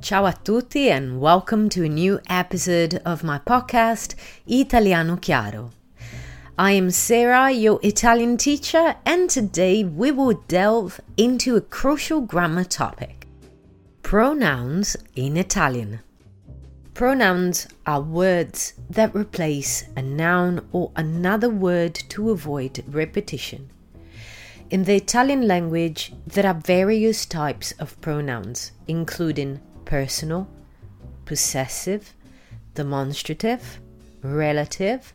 Ciao a tutti and welcome to a new episode of my podcast Italiano Chiaro. I am Sarah, your Italian teacher, and today we will delve into a crucial grammar topic pronouns in Italian. Pronouns are words that replace a noun or another word to avoid repetition. In the Italian language, there are various types of pronouns, including personal, possessive, demonstrative, relative,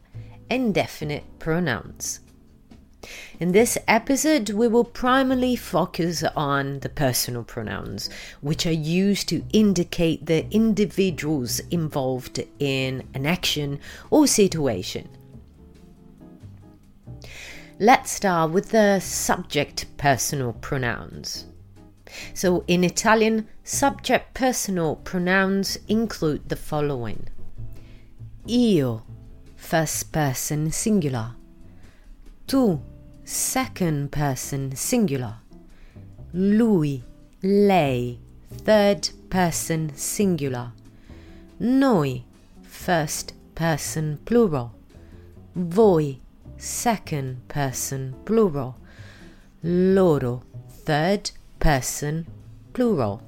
and definite pronouns. In this episode, we will primarily focus on the personal pronouns, which are used to indicate the individuals involved in an action or situation. Let's start with the subject personal pronouns. So, in Italian, subject personal pronouns include the following Io, first person singular. Tu, second person singular. Lui, lei, third person singular. Noi, first person plural. Voi, second person plural. Loro, third person plural.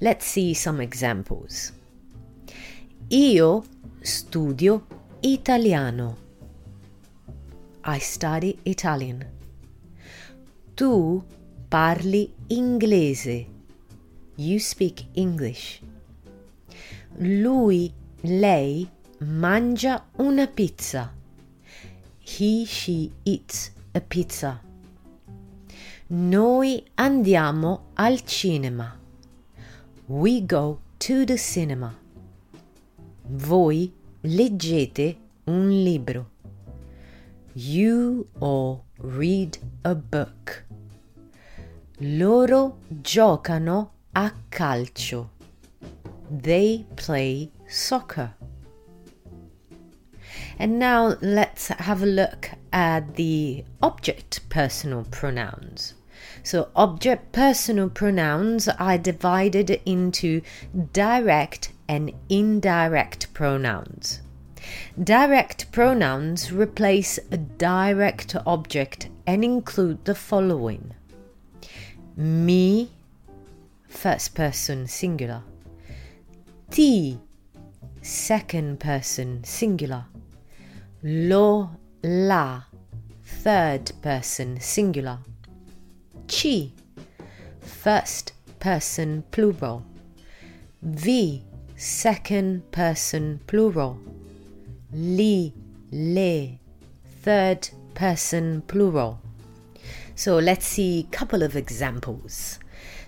Let's see some examples. Io studio italiano. I study Italian. Tu parli inglese. You speak English. Lui, lei mangia una pizza. He, she eats a pizza. Noi andiamo al cinema. We go to the cinema. Voi leggete un libro. You all read a book. Loro giocano a calcio. They play soccer. And now let's have a look at the object personal pronouns. So, object personal pronouns are divided into direct and indirect pronouns. Direct pronouns replace a direct object and include the following. Mi, first person singular, ti, second person singular, lo, la, third person singular, ci, first person plural, vi, second person plural, li, le, third person plural. So let's see a couple of examples.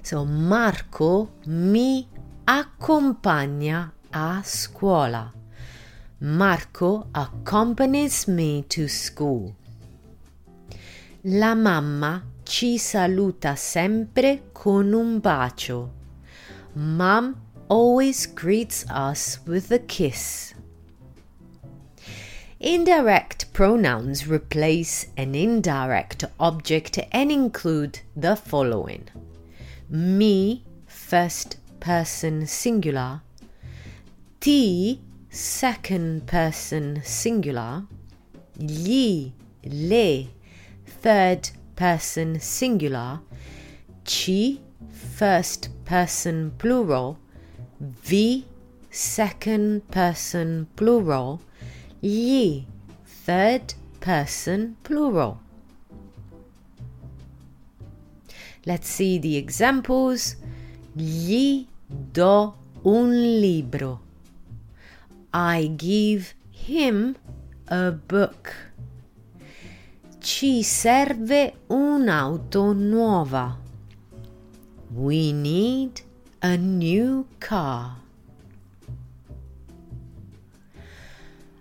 So Marco mi accompagna a scuola. Marco accompanies me to school. La mamma ci saluta sempre con un bacio. Mom always greets us with a kiss. Indirect pronouns replace an indirect object and include the following mi, first person singular, ti, second person singular, gli, le, third person singular, ci, first person plural, vi, second person plural, gli, third person plural. Let's see the examples. Gli do un libro. I give him a book. Ci serve un'auto nuova. We need a new car.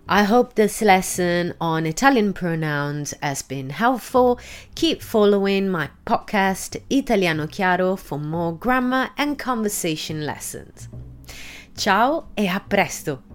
I hope this lesson on Italian pronouns has been helpful. Keep following my podcast Italiano Chiaro for more grammar and conversation lessons. Ciao e a presto!